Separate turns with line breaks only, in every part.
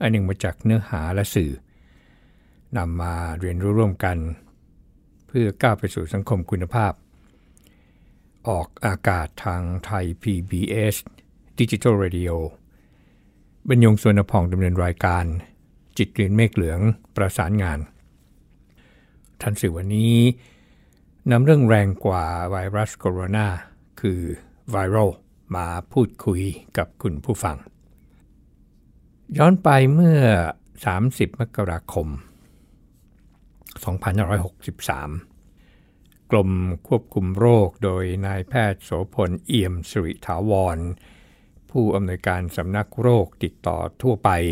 อันหนึ่งมาจากเนื้อหาและสื่อนำมาเรียนรู้ร่วมกัน เพื่อก้าวไปสู่สังคมคุณภาพ ออกอากาศทางไทย PBS Digital Radio บรรยงสวนพองดำเนินรายการ จิตเรียนเมฆเหลืองประสานงาน ทันสื่อวันนี้นำเรื่องแรงกว่าไวรัสโคโรนาคือไวรัลมาพูดคุยกับคุณผู้ฟัง ย้อนไปเมื่อ 30 มกราคม 2563 กรมควบคุมโรคโดยนายแพทย์โสพลเอี่ยมสิริถาวร ผู้อำนวยการสำนักโรคติดต่อทั่วไปถ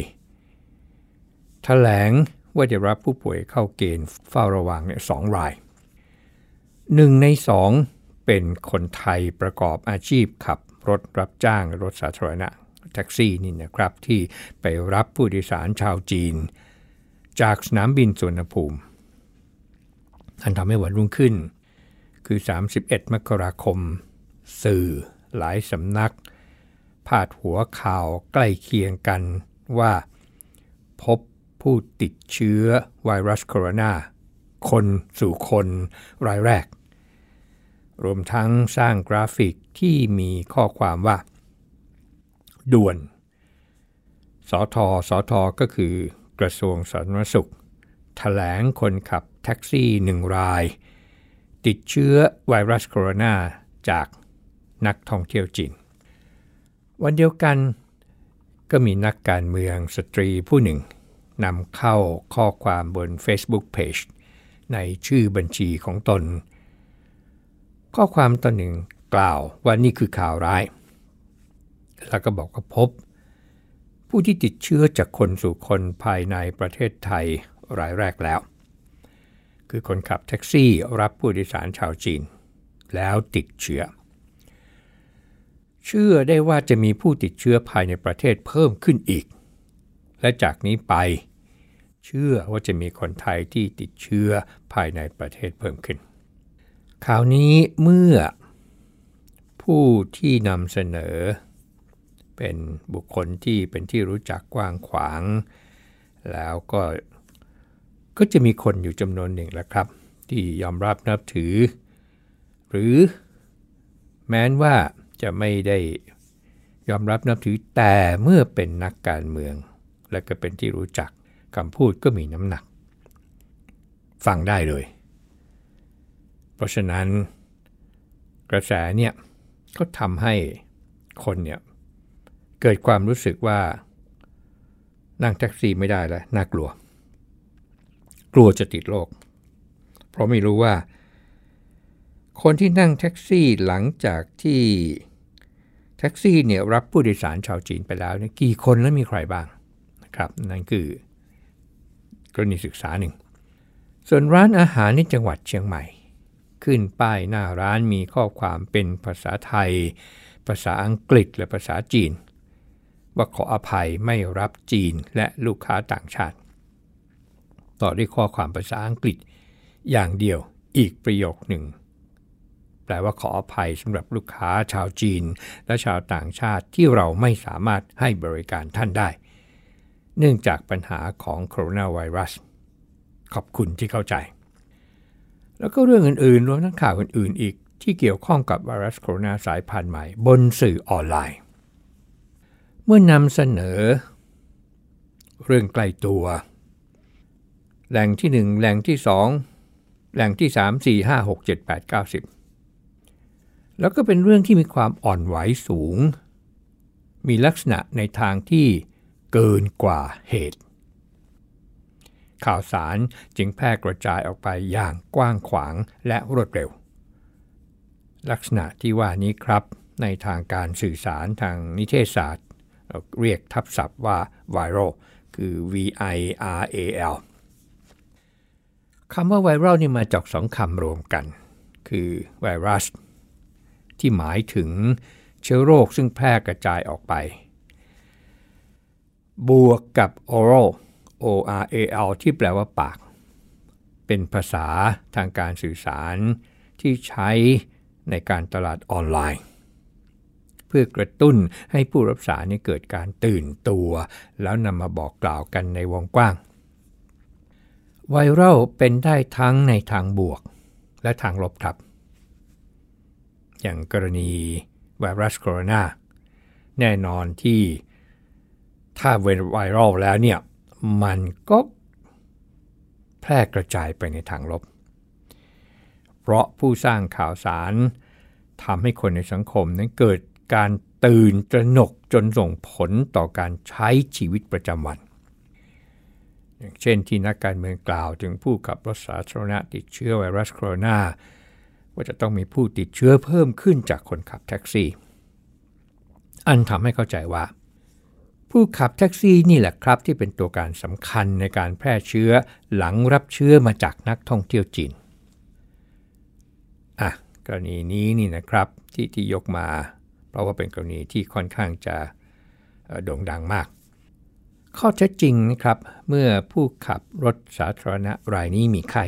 แถลงว่าจะรับผู้ป่วยเข้าเกณฑ์เฝ้าระวังเนี่ยสองรายหนึ่งในสองเป็นคนไทยประกอบอาชีพขับรถรับจ้างรถสาธารณะ แท็กซี่นี่นะครับ ที่ไปรับผู้โดยสารชาวจีน จากสนามบินสุวรรณภูมิท่านทำให้วันรุ่งขึ้น คือ 31 มกราคม สื่อหลายสำนัก พาดหัวข่าวใกล้เคียงกันว่า พบผู้ติดเชื้อไวรัสโคโรนาคนสู่คนรายแรก รวมทั้งสร้างกราฟิกที่มีข้อความว่า ด่วน สทสทก็คือกระทรวงสาธารณสุขถแถลงคนขับแท็กซี่หนึ่งราย ติดเชื้อไวรัสโคโรนาจากนักท่องเที่ยวจีน วันเดียวกันก็มีนักการเมืองสตรีผู้หนึ่งนำเข้าข้อความบน Facebook Page ในชื่อบัญชีของตน ข้อความตอนหนึ่งกล่าวว่านี่คือข่าวร้าย แล้วก็บอกว่าพบ ผู้ที่ติดเชื้อจากคนสู่คนภายในประเทศไทยรายแรกแล้ว คือคนขับแท็กซี่รับผู้โดยสารชาวจีน แล้วติดเชื้อ เชื่อได้ว่าจะมีผู้ติดเชื้อภายในประเทศเพิ่มขึ้นอีก และจากนี้ไป เชื่อว่าจะมีคนไทยที่ติดเชื้อภายในประเทศเพิ่มขึ้นข่าวนี้เมื่อผู้ที่นำเสนอ เป็นบุคคลที่เป็นที่รู้จักกว้างขวาง แล้วก็ก็จะมีคนอยู่จำนวนหนึ่งแหละครับ ที่ยอมรับนับถือ หรือแม้นว่าจะไม่ได้ยอมรับนับถือแต่เมื่อเป็นนักการเมือง และก็เป็นที่รู้จักคำพูดก็มีน้ำหนัก ฟังได้เลย เพราะฉะนั้น กระแสเนี่ยก็ทำให้คนเนี่ย เกิดความรู้สึกว่า นั่งแท็กซี่ไม่ได้แล้วน่ากลัว กลัวจะติดโรคเพราะไม่รู้ว่า คนที่นั่งแท็กซี่หลังจากที่แท็กซี่เนี่ยรับผู้โดยสารชาวจีนไปแล้วเนี่ยกี่คนและมีใครบ้างนะครับ นั่นคือกรณีศึกษาหนึ่ง ส่วนร้านอาหารในจังหวัดเชียงใหม่ ขึ้นป้ายหน้าร้านมีข้อความเป็นภาษาไทย ภาษาอังกฤษและภาษาจีน ว่าขออภัยไม่รับจีนและลูกค้าต่างชาติ ต่อด้วยข้อความภาษาอังกฤษ อย่างเดียวอีกประโยคหนึ่ง แปลว่าขออภัยสำหรับลูกค้าชาวจีน และชาวต่างชาติที่เราไม่สามารถให้บริการท่านได้ เนื่องจากปัญหาของโคโรนาไวรัส ขอบคุณที่เข้าใจ แล้วก็เรื่องอื่นๆรวมทั้งข่าวอื่นๆอีกที่เกี่ยวข้องกับไวรัสโคโรนาสายพันธุ์ใหม่ บนสื่อออนไลน์ เมื่อนำเสนอ เรื่องใกล้ตัว แหล่งที่1แหล่งที่2แหล่งที่3 4 5 6 7 8 9 10แล้วก็เป็นเรื่องที่มีความอ่อนไหวสูง มีลักษณะในทางที่เกินกว่าเหตุ ข่าวสารจึงแพร่กระจายออกไปอย่างกว้างขวางและรวดเร็ว ลักษณะที่ว่านี้ครับในทางการสื่อสารทางนิเทศศาสตร์ เรียกทับศัพท์ว่าไวรัลคือ V I R A L คำว่าไวรัลนี่มาจากสองคำรวมกัน คือไวรัส ที่หมายถึงเชื้อโรคซึ่งแพร่กระจายออกไป บวกกับ oral O R A L ที่แปลว่าปาก เป็นภาษาทางการสื่อสารที่ใช้ในการตลาดออนไลน์ พื่อกระตุ้นให้ผู้รับสารนี้เกิดการตื่นตัว แล้วนำมาบอกกล่าวกันในวงกว้าง ไวรัลเป็นได้ทั้งในทางบวก และทางลบครับ อย่างกรณีไวรัสโคโรนาแน่นอนที่ถ้าเวนไวรัลแล้วเนี่ยมันก็แพร่กระจายไปในทางลบ เพราะผู้สร้างข่าวสารทำให้คนในสังคมนั้นเกิด การตื่นตระหนกจนส่งผลต่อการใช้ชีวิตประจำวัน อย่างเช่นที่นักการเมืองกล่าวถึงผู้ขับรถสาธารณะติดเชื้อไวรัสโคโรนาว่าจะต้องมีผู้ติดเชื้อเพิ่มขึ้นจากคนขับแท็กซี่ อันทำให้เข้าใจว่า ผู้ขับแท็กซี่นี่แหละครับที่เป็นตัวการสำคัญในการแพร่เชื้อหลังรับเชื้อมาจากนักท่องเที่ยวจีนอะกรณีนี้นี่นะครับที่ที่ยกมา เพราะว่าเป็นกรณีที่ค่อนข้างจะโด่งดังมาก ข้อเท็จจริงนะครับ เมื่อผู้ขับรถสาธารณะรายนี้มีไข้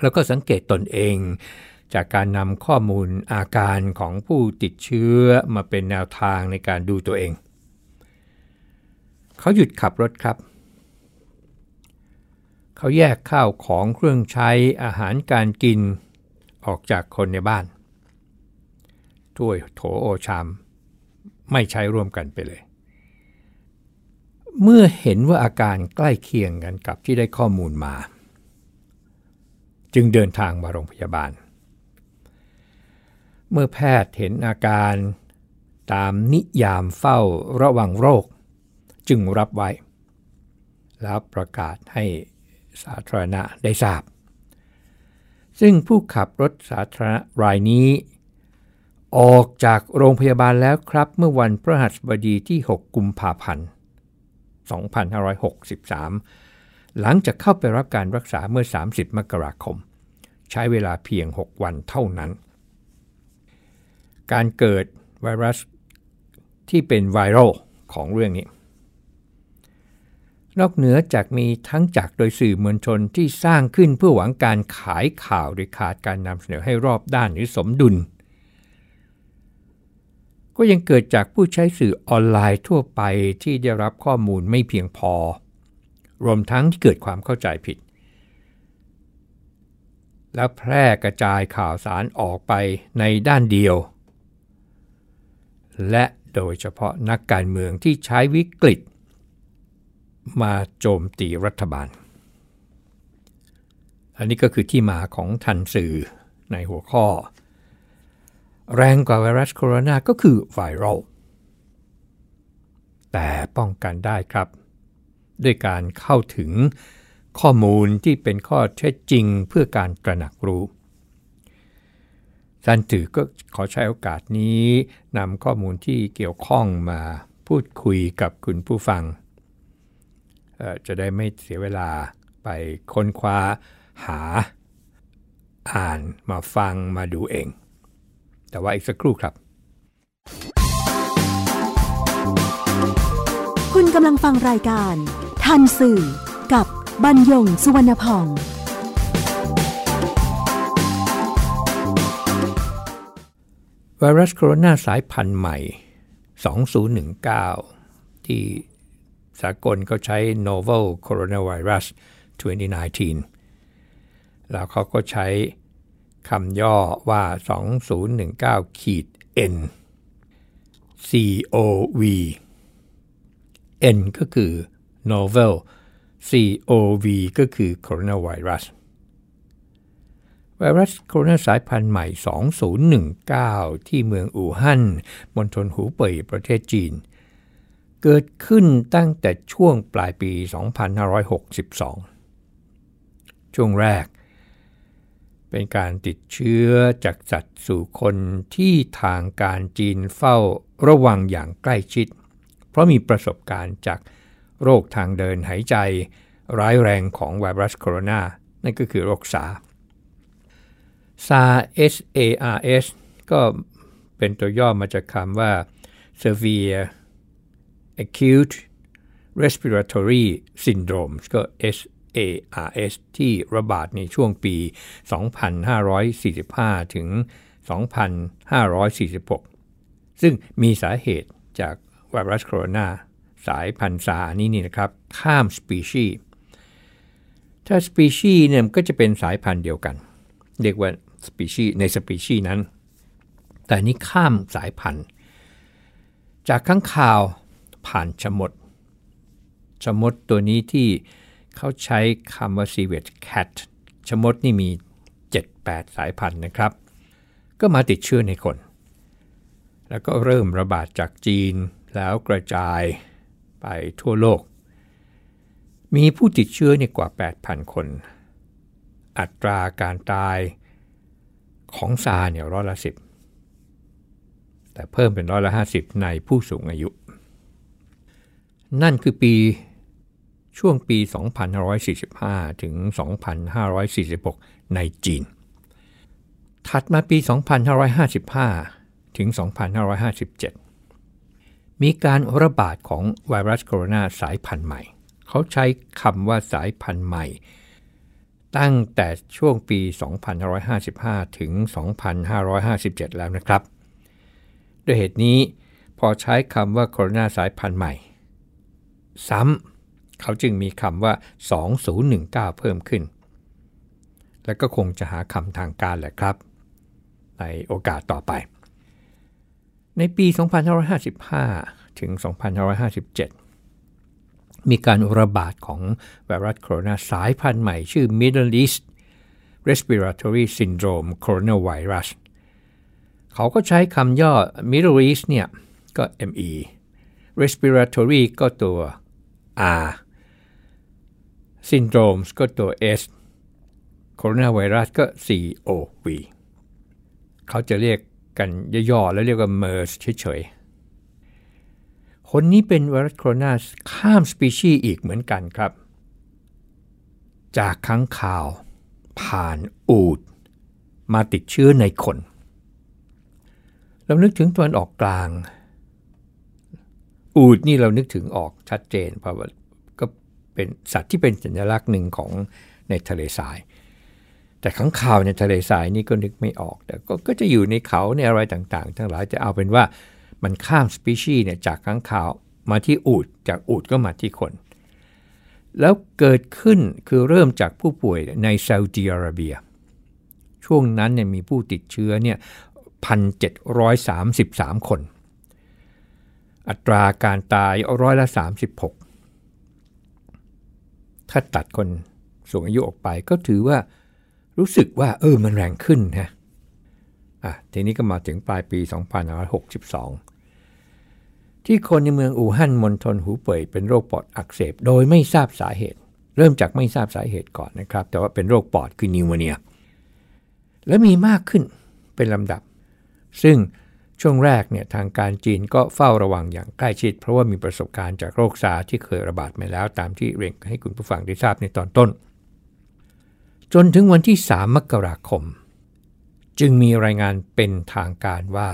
แล้วก็สังเกตตนเองจากการนำข้อมูลอาการของผู้ติดเชื้อมาเป็นแนวทางในการดูตัวเอง เขาหยุดขับรถครับ เขาแยกข้าวของเครื่องใช้อาหารการกินออกจากคนในบ้าน ถ้วยโถโอชาม ไม่ใช้ร่วมกันไปเลย เมื่อเห็นว่าอาการใกล้เคียงกันกับที่ได้ข้อมูลมา จึงเดินทางมาโรงพยาบาล เมื่อแพทย์เห็นอาการตามนิยามเฝ้าระวังโรค จึงรับไว้ แล้วประกาศให้สาธารณะได้ทราบ ซึ่งผู้ขับรถสาธารณะรายนี้ ออกจากโรงพยาบาลแล้วครับ เมื่อวันพฤหัสบดีที่ 6 กุมภาพันธ์ 2563 หลังจากเข้าไปรับการรักษาเมื่อ 30 มกราคม ใช้เวลาเพียง 6 วันเท่านั้น การเกิดไวรัสที่เป็นไวรัลของเรื่องนี้ นอกเหนือจากมีทั้งจากโดยสื่อมวลชนที่สร้างขึ้นเพื่อหวังการขายข่าวโดยขาดการนำเสนอให้รอบด้านหรือสมดุล ก็ยังเกิดจากผู้ใช้สื่อออนไลน์ทั่วไปที่ได้รับข้อมูลไม่เพียงพอ รวมทั้งที่เกิดความเข้าใจผิด แล้วแพร่กระจายข่าวสารออกไปในด้านเดียว และโดยเฉพาะนักการเมืองที่ใช้วิกฤต มาโจมตีรัฐบาล อันนี้ก็คือที่มาของทันสื่อในหัวข้อ แรงกว่าไวรัสโคโรนาก็คือไวรัลแต่ป้องกันได้ครับ ด้วยการเข้าถึงข้อมูลที่เป็นข้อเท็จจริงเพื่อการตระหนักรู้ท่านถือก็ขอใช้โอกาสนี้นำข้อมูลที่เกี่ยวข้องมาพูดคุยกับคุณผู้ฟัง จะได้ไม่เสียเวลาไปค้นคว้าหา อ่านมาฟังมาดูเอง แต่ว่าอีกสักครู่ครับ
คุณกำลังฟังรายการ ทันสื่อ กับบรรยงสุวรรณพอง
ไวรัสโคโรนาสายพันธุ์ใหม่ 2019 ที่สากลก็ใช้ novel coronavirus 2019 แล้วเขาก็ใช้ คำย่อว่า 2019ขีด N COV N ก็คือ novel COV ก็คือ coronavirus ไวรัสโคโรนาสายพันธุ์ใหม่ 2019 ที่เมืองอู่ฮั่น มณฑลหูเป่ยประเทศจีน เกิดขึ้นตั้งแต่ช่วงปลายปี 2562 ช่วงแรก เป็นการติดเชื้อจากสัตว์สู่คนที่ทางการจีนเฝ้าระวังอย่างใกล้ชิด เพราะมีประสบการณ์จากโรคทางเดินหายใจ ร้ายแรงของไวรัสโคโรนา นั่นก็คือโรคซาซา SARS ก็เป็นตัวย่อมาจากคำว่า severe acute respiratory syndrome ก็ ARS ที่ระบาดในช่วงปี 2545 ถึง 2546 ซึ่งมีสาเหตุจากไวรัสโคโรนาสายพันธุ์ซานี้นี่นะครับ ข้ามสปีชีส์ถ้าสปีชีส์เนี่ยก็จะเป็นสายพันธุ์เดียวกัน เรียกว่าสปีชีส์ในสปีชีส์นั้น แต่นี้ข้ามสายพันธุ์ จากข้างข่าวผ่านชมด ชมดตัวนี้ที่ เขาใช้คำว่า civet cat ชมดนี่มี 7-8 สายพันธุ์นะครับ ก็มาติดเชื้อในคน แล้วก็เริ่มระบาดจากจีนแล้วกระจายไปทั่วโลก มีผู้ติดเชื้อนี่กว่า 8,000 คน อัตราการตายของซาเนี่ยร้อยละสิบแต่เพิ่มเป็นร้อยละ50ในผู้สูงอายุ นั่นคือปี ช่วงปี 2545 ถึง 2546 ในจีน ถัดมาปี 2555 ถึง 2557 มีการระบาดของไวรัสโคโรนาสายพันธุ์ใหม่ เขาใช้คำว่าสายพันธุ์ใหม่ ตั้งแต่ช่วงปี 2555 ถึง 2557 แล้วนะครับ ด้วยเหตุนี้พอใช้คำว่าโคโรนาสายพันธุ์ใหม่ ซ้ำ เขาจึงมีคำว่า 2019 เพิ่มขึ้น และก็คงจะหาคำทางการแหละครับ ในโอกาสต่อไป ในปี 2555 ถึง 2557 มีการระบาดของไวรัสโคโรนาสายพันธุ์ใหม่ชื่อ Middle East Respiratory Syndrome Coronavirus เขาก็ใช้คำย่อ Middle East เนี่ยก็ ME respiratory ก็ตัว R syndromes ก็ตัว S coronavirus ก็ COV เขาจะเรียกกันย่อๆแล้วเรียกว่า MERS เฉยๆ คนนี้เป็นไวรัสโคโรนาข้ามสปีชีส์อีกเหมือนกันครับ จากค้างข่าวผ่านอูด มาติดเชื้อในคนเรานึกถึงตะวันออกกลาง อูดนี่เรานึกถึงออกชัดเจนเพราะว่า เป็นสัตว์ที่เป็นสัญลักษณ์หนึ่งของในทะเลทราย แต่ขังข่าวในทะเลทรายนี่ก็นึกไม่ออก แต่ก็ก็จะอยู่ในเขาในอะไรต่างๆ ทั้งหลายจะเอาเป็นว่ามันข้ามสปีชีส์เนี่ยจากขังข่าวมาที่อูดจากอูดก็มาที่คน แล้วเกิดขึ้นคือเริ่มจากผู้ป่วยในซาอุดิอาระเบีย ช่วงนั้นเนี่ยมีผู้ติดเชื้อเนี่ย1,733 คน อัตราการตายร้อยละ 36 ถ้าตัดคนสูงอายุออกไปก็ถือว่ารู้สึกว่าเออมันแรงขึ้นนะอะทีนี้ก็มาถึงปลายปี 2562 ที่คนในเมืองอู่ฮั่นมณฑลหูเป่ยเป็นโรคปอดอักเสบ โดยไม่ทราบสาเหตุ เริ่มจากไม่ทราบสาเหตุก่อนนะครับ แต่ว่าเป็นโรคปอดคือนิวโมเนีย และมีมากขึ้นเป็นลำดับ ซึ่ง ช่วงแรกเนี่ยทางการจีนก็เฝ้าระวังอย่างใกล้ชิด เพราะว่ามีประสบการณ์จากโรคซาที่เคยระบาดมาแล้วตามที่เรียนให้คุณผู้ฟังได้ทราบในตอนต้น จนถึงวันที่ 3 มกราคม จึงมีรายงานเป็นทางการว่า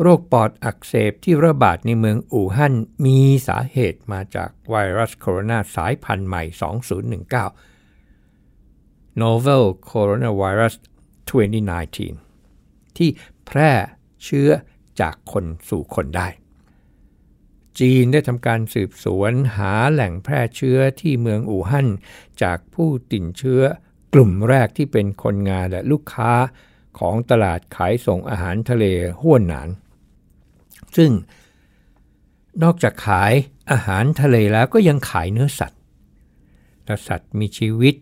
โรคปอดอักเสบที่ระบาดในเมืองอู่ฮั่นมีสาเหตุมาจากไวรัสโคโรนาสายพันธุ์ใหม่ 2019 Novel Coronavirus 2019 ที่แพร่ เชื้อจากคนสู่คนได้ จีนได้ทำการสืบสวนหาแหล่งแพร่เชื้อที่เมืองอู่ฮั่นจากผู้ติดเชื้อกลุ่มแรกที่เป็นคนงานและลูกค้าของตลาดขายส่งอาหารทะเลห้วนหนาน ซึ่งนอกจากขายอาหารทะเลแล้วก็ยังขายเนื้อสัตว์และสัตว์มีชีวิต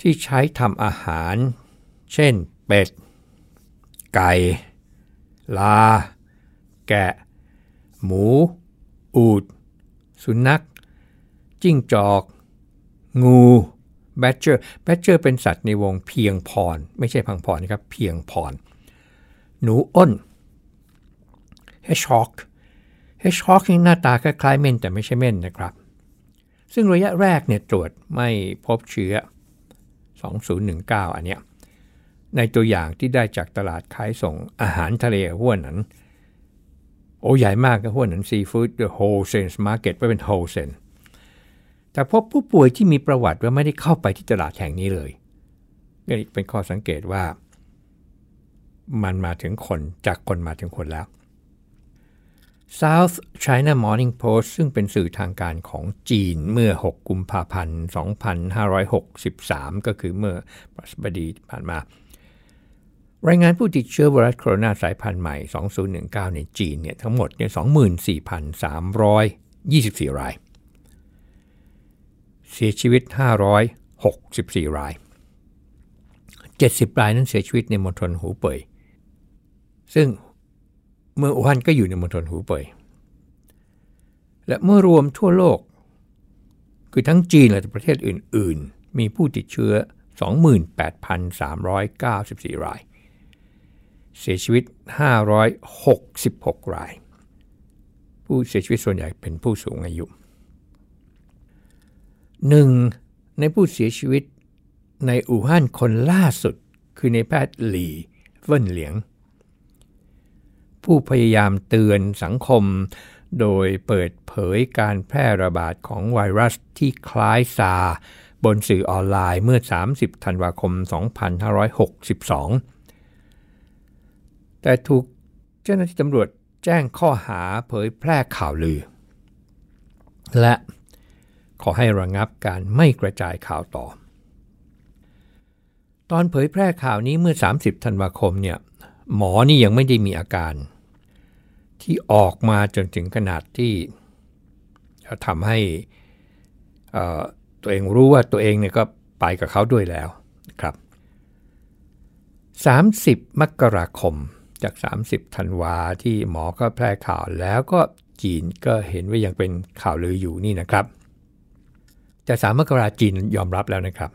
ที่ใช้ทำอาหาร เช่น เป็ด ไก่ ลา แกะ หมู อูด สุนัข จิ้งจอก งูแบดเจอร์แบดเจอร์เป็นสัตว์ในวงเพียงพร ไม่ใช่พังพรนะครับ เพียงพร หนูอ้น hedgehog hedgehog นี่หน้าตาคล้ายๆเม่นแต่ไม่ใช่เม่นนะครับ ซึ่งระยะแรกเนี่ยตรวจไม่พบเชื้อ 2019 อันเนี้ย ในตัวอย่างที่ได้จากตลาดขายส่งอาหารทะเล Huanan โอ้ใหญ่มากก็ Huanan Seafood the Wholesale Market เป็น wholesale แต่พบผู้ป่วยที่มีประวัติว่าไม่ได้เข้าไปที่ตลาดแห่งนี้เลยนี่เป็นข้อสังเกตว่า มันมาถึงคนจากคนมาถึงคนแล้ว South China Morning Post ซึ่งเป็นสื่อทางการของจีนเมื่อ 6 กุมภาพันธ์ 2563 ก็คือเมื่อปัสบดีผ่านมา รายงานผู้ติดเชื้อไวรัสโคโรนาสายพันธุ์ใหม่ 2019 ในจีนเนี่ยทั้งหมดเนี่ย24,324 ราย เสียชีวิต 564 ราย 70 รายนั้นเสียชีวิตในมณฑลหูเป่ย ซึ่งเมืองอู่ฮั่นก็อยู่ในมณฑลหูเป่ย และเมื่อรวมทั่วโลก คือทั้งจีนและประเทศอื่น ๆ มีผู้ติดเชื้อ 28,394 ราย เสียชีวิต 566 ราย ผู้เสียชีวิตส่วนใหญ่เป็นผู้สูงอายุหนึ่งในผู้เสียชีวิตในอู่ฮั่นคนล่าสุดคือในแพทย์หลี่เฟินเหลียง ผู้พยายามเตือนสังคมโดยเปิดเผยการแพร่ระบาดของไวรัสที่คล้ายซาบนสื่อออนไลน์เมื่อ 30 ธันวาคม 2562 แต่ถูกเจ้าหน้าที่ตำรวจแจ้งข้อหาเผยแพร่ข่าวลือ และขอให้ระงงับการไม่กระจายข่าวต่อ ตอนเผยแพร่ข่าวนี้เมื่อ 30 ธันวาคมเนี่ยหมอนี่ยังไม่ได้มีอาการ ที่ออกมาจนถึงขนาดที่ทำให้ตัวเองรู้ว่าตัวเองเนี่ยก็ไปกับเขาด้วยแล้วครับ 30 มกราคม จาก 30ธันวาที่หมอก็แพร่ข่าวแล้วก็จีนก็เห็นว่ายังเป็นข่าวลืออยู่นี่นะครับ แต่3มกราจีนยอมรับแล้วนะครับ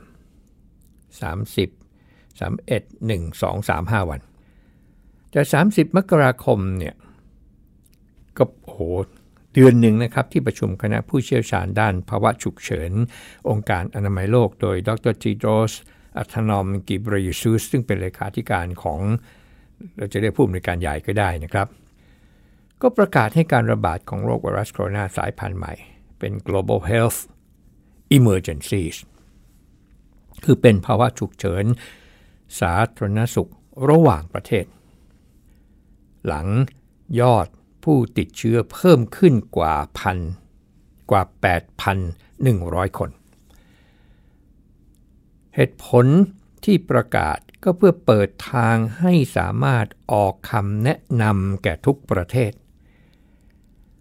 30 31 1 2 3 5 วัน แต่ 30 มกราคมเนี่ยก็โหเดือนหนึ่งนะครับที่ประชุมคณะผู้เชี่ยวชาญด้านภาวะฉุกเฉิน องค์การอนามัยโลกโดยดรทีโดสอัธนอมกิบริยซูสซึ่งเป็นเลขาธิการของ เราจะเรียกผู้อำนวยการใหญ่ก็ได้นะครับ ก็ประกาศให้การระบาดของโรคไวรัสโคโรนาสายพันธุ์ใหม่ เป็น global health emergencies คือเป็นภาวะฉุกเฉิน สาธารณสุขระหว่างประเทศ หลังยอดผู้ติดเชื้อเพิ่มขึ้นกว่าพันกว่า 8,100 คน เหตุผลที่ประกาศ ก็เพื่อเปิดทางให้สามารถออกคำแนะนำแก่ทุกประเทศ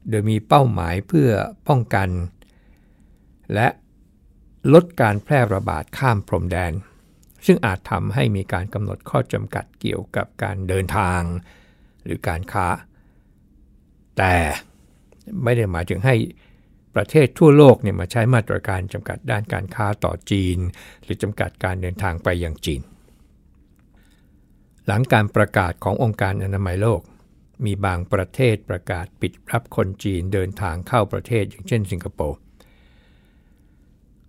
โดยมีเป้าหมายเพื่อป้องกัน และลดการแพร่ระบาดข้ามพรมแดน ซึ่งอาจทำให้มีการกำหนดข้อจำกัดเกี่ยวกับการเดินทาง หรือการค้า แต่ไม่ได้หมายถึงให้ประเทศทั่วโลกเนี่ยมาใช้มาตรการจำกัดด้านการค้าต่อจีน หรือจำกัดการเดินทางไปยังจีน หลังการประกาศขององค์การอนามัยโลก มีบางประเทศประกาศปิดรับคนจีนเดินทางเข้าประเทศอย่างเช่นสิงคโปร์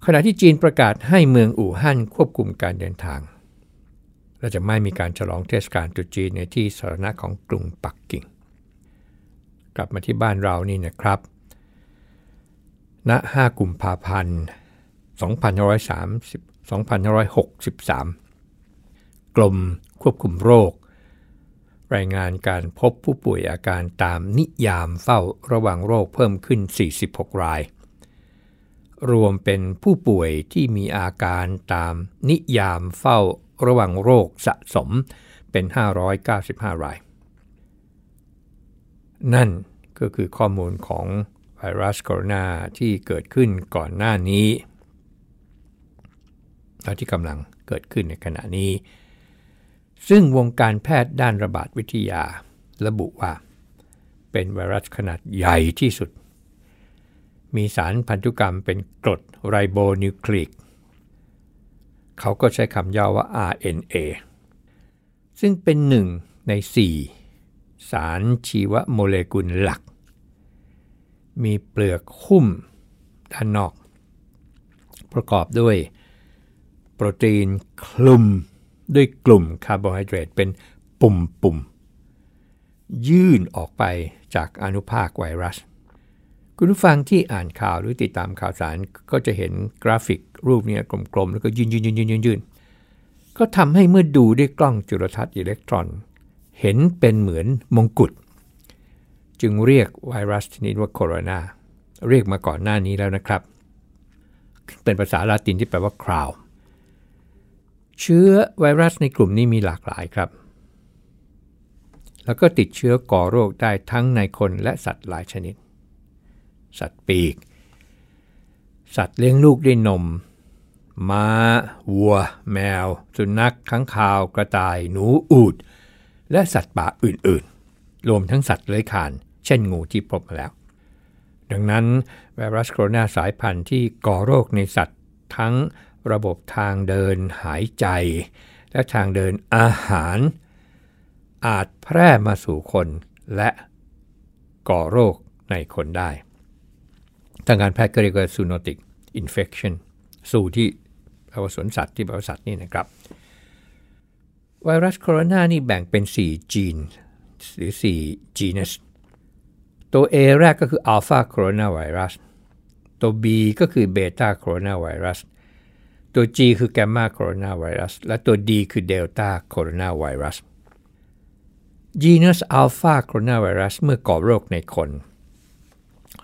ขณะที่จีนประกาศให้เมืองอู่ฮั่นควบคุมการเดินทาง และจะไม่มีการฉลองเทศกาลตรุษจีนในที่สาธารณะของกรุงปักกิ่ง กลับมาที่บ้านเรานี่นะครับณ5กุมภาพันธ์2530 2563กรม ควบคุมโรค รายงานการพบผู้ป่วยอาการตามนิยามเฝ้าระวังโรคเพิ่มขึ้น 46 ราย รวมเป็นผู้ป่วยที่มีอาการตามนิยามเฝ้าระวังโรคสะสมเป็น 595 ราย นั่นก็คือข้อมูลของไวรัสโคโรนาที่เกิดขึ้นก่อนหน้านี้ และที่กำลังเกิดขึ้นในขณะนี้ ซึ่งวงการแพทย์ด้านระบาดวิทยา ระบุว่า เป็นไวรัสขนาดใหญ่ที่สุด มีสารพันธุกรรมเป็นกรดไรโบนิวคลีกเขาก็ใช้คำย่อว่า RNA ซึ่งเป็นหนึ่งใน 4 สารชีวโมเลกุลหลัก มีเปลือกหุ้มด้านนอก ประกอบด้วย โปรตีนคลุม ด้วยกลุ่มคาร์โบไฮเดรตเป็นปุ่มๆยื่นออกไปจากอนุภาคไวรัส คุณผู้ฟังที่อ่านข่าวหรือติดตามข่าวสารก็จะเห็นกราฟิกรูปนี้กลมๆ แล้วก็ยืนยืนยืนยืนยืนยืนก็ทำให้เมื่อดูด้วยกล้องจุลทรรศน์อิเล็กตรอน เห็นเป็นเหมือนมงกุฎจึงเรียกไวรัสชนิดว่าโคโรนาเรียกมาก่อนหน้านี้แล้วนะครับ เป็นภาษาลาตินที่แปลว่าคราว เชื้อไวรัสในกลุ่มนี้มีหลากหลายครับ แล้วก็ติดเชื้อก่อโรคได้ทั้งในคนและสัตว์หลายชนิด สัตว์ปีก สัตว์เลี้ยงลูกด้วยนม ม้า วัว แมว สุนัขข้างคาว กระต่าย หนู อูด และสัตว์ป่าอื่นๆ รวมทั้งสัตว์เลื้อยคลาน เช่นงูที่พบมาแล้ว ดังนั้นไวรัสโคโรนาสายพันธุ์ที่ก่อโรคในสัตว์ทั้ง ระบบทางเดินหายใจ และทางเดินอาหาร อาจแพร่มาสู่คนและก่อโรคในคนได้ ทางการแพทย์ก็เรียกว่า zoonotic infection สู่ที่แปลว่าสวนสัตว์ที่แปลว่าสัตว์นี่นะครับ ไวรัสโคโรนานี่แบ่งเป็น 4 จีน หรือ 4 genus ตัว A แรกก็คือ alpha coronavirus ตัว B ก็คือ beta coronavirus ตัวัว G คือ gamma coronavirus และตัว D คือ delta coronavirus genus alpha coronavirus เมื่อก่อโรคในคน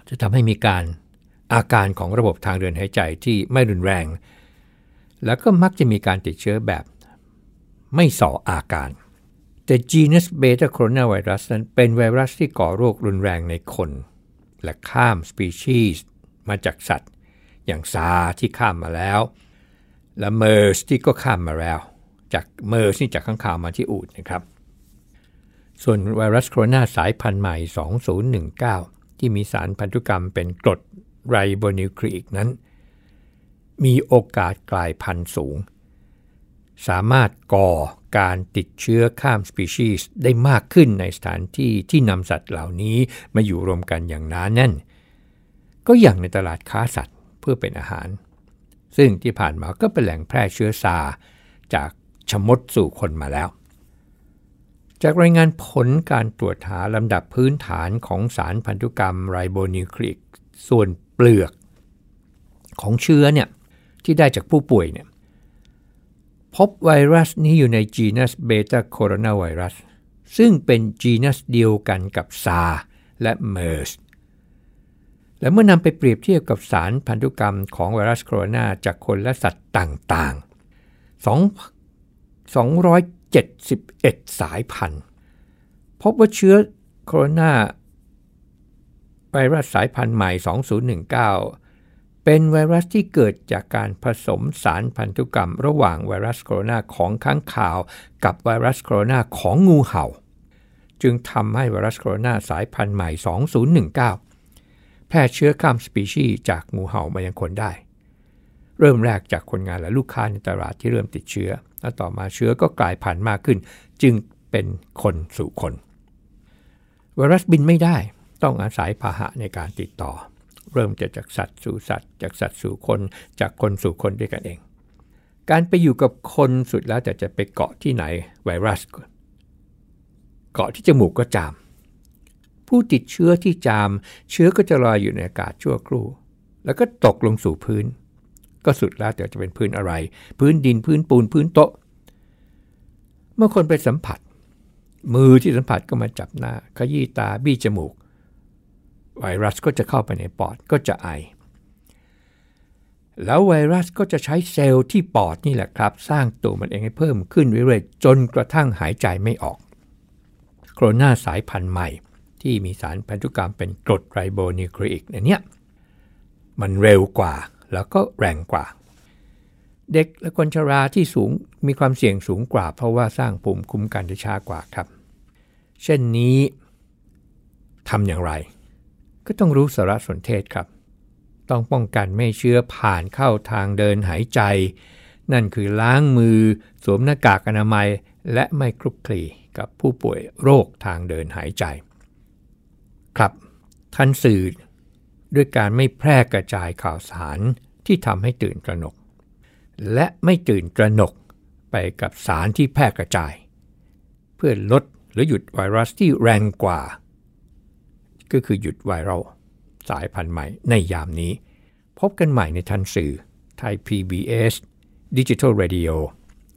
จะทำให้มีการอาการของระบบทางเดินหายใจที่ไม่รุนแรง แล้วก็มักจะมีการติดเชื้อแบบไม่ส่ออาการ แต่ genus beta coronavirus นั้นเป็นไวรัสที่ก่อโรครุนแรงในคน และข้ามสปีชีส์มาจากสัตว์ อย่างซาที่ข้ามมาแล้ว และเมอร์สที่ก็ข้ามมาแล้ว จากเมอร์สนี่จากข้างข่าวมาที่อูดนะครับ ส่วนไวรัสโคโรนาสายพันธุ์ใหม่ 2019 ที่มีสารพันธุกรรมเป็นกรดไรโบนิวคลีอิกนั้น มีโอกาสกลายพันธุ์สูง สามารถก่อการติดเชื้อข้ามสปีชีส์ได้มากขึ้นในสถานที่ที่นำสัตว์เหล่านี้มาอยู่รวมกันอย่างหนาแน่น ก็อย่างในตลาดค้าสัตว์เพื่อเป็นอาหาร ซึ่งที่ผ่านมาก็เป็นแหล่งแพร่เชื้อซาจากชมดสู่คนมาแล้ว จากรายงานผลการตรวจหาลำดับพื้นฐานของสารพันธุกรรมไรโบนิวคลิกส่วนเปลือกของเชื้อเนี่ยที่ได้จากผู้ป่วยเนี่ยพบไวรัสนี้อยู่ในจีนัสเบต้าโคโรนาไวรัสซึ่งเป็นจีนัสเดียวกันกับซาและเมอร์ส และเมื่อนำไปเปรียบเทียบกับสารพันธุกรรมของไวรัสโคโรนาจากคนและสัตว์ต่างๆ 2 271 สายพันธุ์ พบว่าเชื้อโคโรนาไวรัสสายพันธุ์ใหม่ 2019 เป็นไวรัสที่เกิดจากการผสมสารพันธุกรรม ระหว่างไวรัสโคโรนาของค้างคาว กับไวรัสโคโรนาของงูเห่า จึงทำให้ไวรัสโคโรนาสายพันธุ์ใหม่ 2019 พร่เชื้อข้ามสปีชีส์จากงูเห่ามายังคนได้ เริ่มแรกจากคนงานและลูกค้าในตลาดที่เริ่มติดเชื้อ และต่อมาเชื้อก็กลายพันธุ์มากขึ้น จึงเป็นคนสู่คน ไวรัสบินไม่ได้ต้องอาศัยพาหะในการติดต่อ เริ่มจะจากสัตว์สู่สัตว์ จากสัตว์สู่คน จากคนสู่คนด้วยกันเอง การไปอยู่กับคนสุดแล้วแต่จะไปเกาะที่ไหนไวรัส เกาะที่จมูกก็จาม ผู้ติดเชื้อที่จาม เชื้อก็จะลอยอยู่ในอากาศชั่วครู่ แล้วก็ตกลงสู่พื้น ก็สุดแล้วแต่จะเป็นพื้นอะไร พื้นดินพื้นปูนพื้นโต๊ะ เมื่อคนไปสัมผัส มือที่สัมผัสก็มาจับหน้า ขยี้ตาบี้จมูก ไวรัสก็จะเข้าไปในปอดก็จะไอ แล้วไวรัสก็จะใช้เซลล์ที่ปอดนี่แหละครับ สร้างตัวมันเองให้เพิ่มขึ้นเรื่อยๆจนกระทั่งหายใจไม่ออกโคโรนาสายพันธุ์ใหม่ ที่มีสารพันธุกรรมเป็นกรดไรโบนิวคลีอิกเนี่ยมันเร็วกว่าแล้วก็แรงกว่า เด็กและคนชราที่สูงมีความเสี่ยงสูงกว่า เพราะว่าสร้างภูมิคุ้มกันได้ช้ากว่าครับ เช่นนี้ทำอย่างไร ก็ต้องรู้สารสนเทศครับ ต้องป้องกันไม่เชื้อผ่านเข้าทางเดินหายใจ นั่นคือล้างมือ สวมหน้ากากอนามัย และไม่คลุกคลีกับผู้ป่วยโรคทางเดินหายใจ ท่านสื่อด้วยการไม่แพร่กระจายข่าวสารที่ทำให้ตื่นตระหนก และไม่ตื่นตระหนกไปกับสารที่แพร่กระจาย เพื่อลดหรือหยุดไวรัสที่แรงกว่า ก็คือหยุดไวรัลสายพันธุ์ใหม่ในยามนี้ พบกันใหม่ในทันสื่อไทย PBS Digital Radio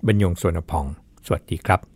บรรยงสวนพอง สวัสดีครับ